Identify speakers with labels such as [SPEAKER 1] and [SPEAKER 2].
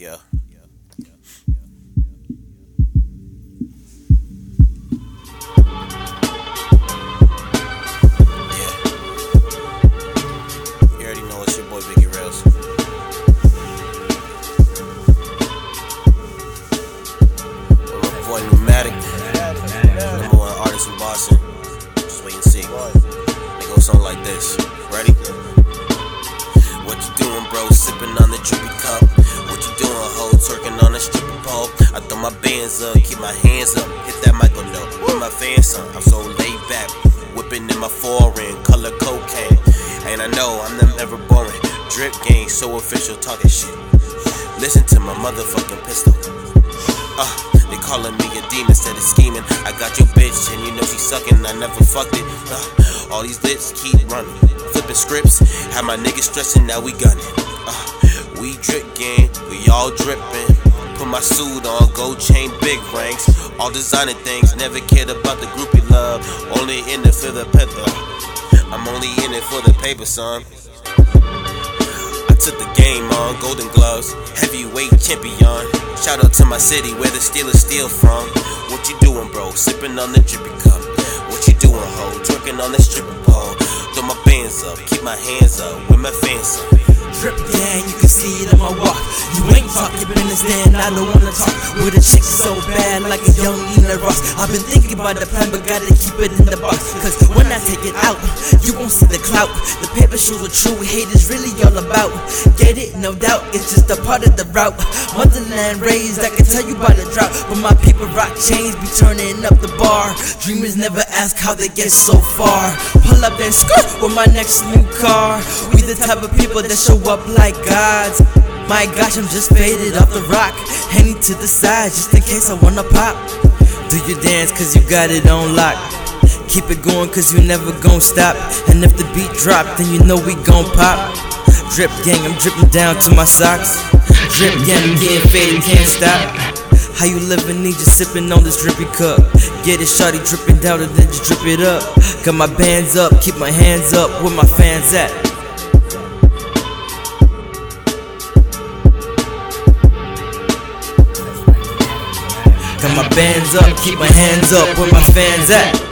[SPEAKER 1] Yeah. Number one artist in Boston. Just wait and see. It goes something like this. Twerking on the stripper pole. I throw my bands up, keep my hands up. Hit that mic on note. With my fans on. I'm so laid back. Whipping in my foreign color cocaine. And I know I'm never boring. Drip game, so official, talking shit. Listen to my motherfucking pistol. Uh, they calling me a demon instead of scheming. I got your bitch and you know she sucking. I never fucked it. Uh, all these lips keep running. Flipping scripts, have my niggas stressing. Now we gunning. Uh, we drip gang, we all dripping. Put my suit on, gold chain, big ranks. All designer things, never cared about the groupie love. Only in it for the pepper. I'm only in it for the paper, son. I took the game on, golden gloves, heavyweight champion. Shout out to my city where the Steelers steal from. What you doing, bro? Sipping on the drippy cup. What you doing, ho? Twerking on the stripper pole. Throw my bands up, keep my hands up with my fans up.
[SPEAKER 2] Drip gang, you can see it in my walk. You ain't talking business, then I don't wanna talk. With a chick so bad, like a young Diana Ross. I've been thinking about the plan, but gotta keep it in the box. Cause when I take it out, you won't see the clout. The paper shows what true hate is really all about. Get it? No doubt, it's just a part of the route. Motherland raised, I can tell you about the drought. But my people rock chains be turning up the bar. Dreamers never ask how they get so far. Pull up and skirt with my next new car. We the type of people that show up like gods. My gosh, I'm just faded off the rock. Henny to the side, just in case I wanna pop. Do your dance, cause you got it on lock. Keep it going, cause you never gon' stop. And if the beat drop, then you know we gon' pop. Drip gang, I'm dripping down to my socks. Drip gang, I'm getting faded, can't stop. How you living, need you sipping on this drippy cup. Get it shawty dripping down and then just drip it up. Got my bands up, keep my hands up, where my fans at? Got my bands up, keep my hands up, where my fans at?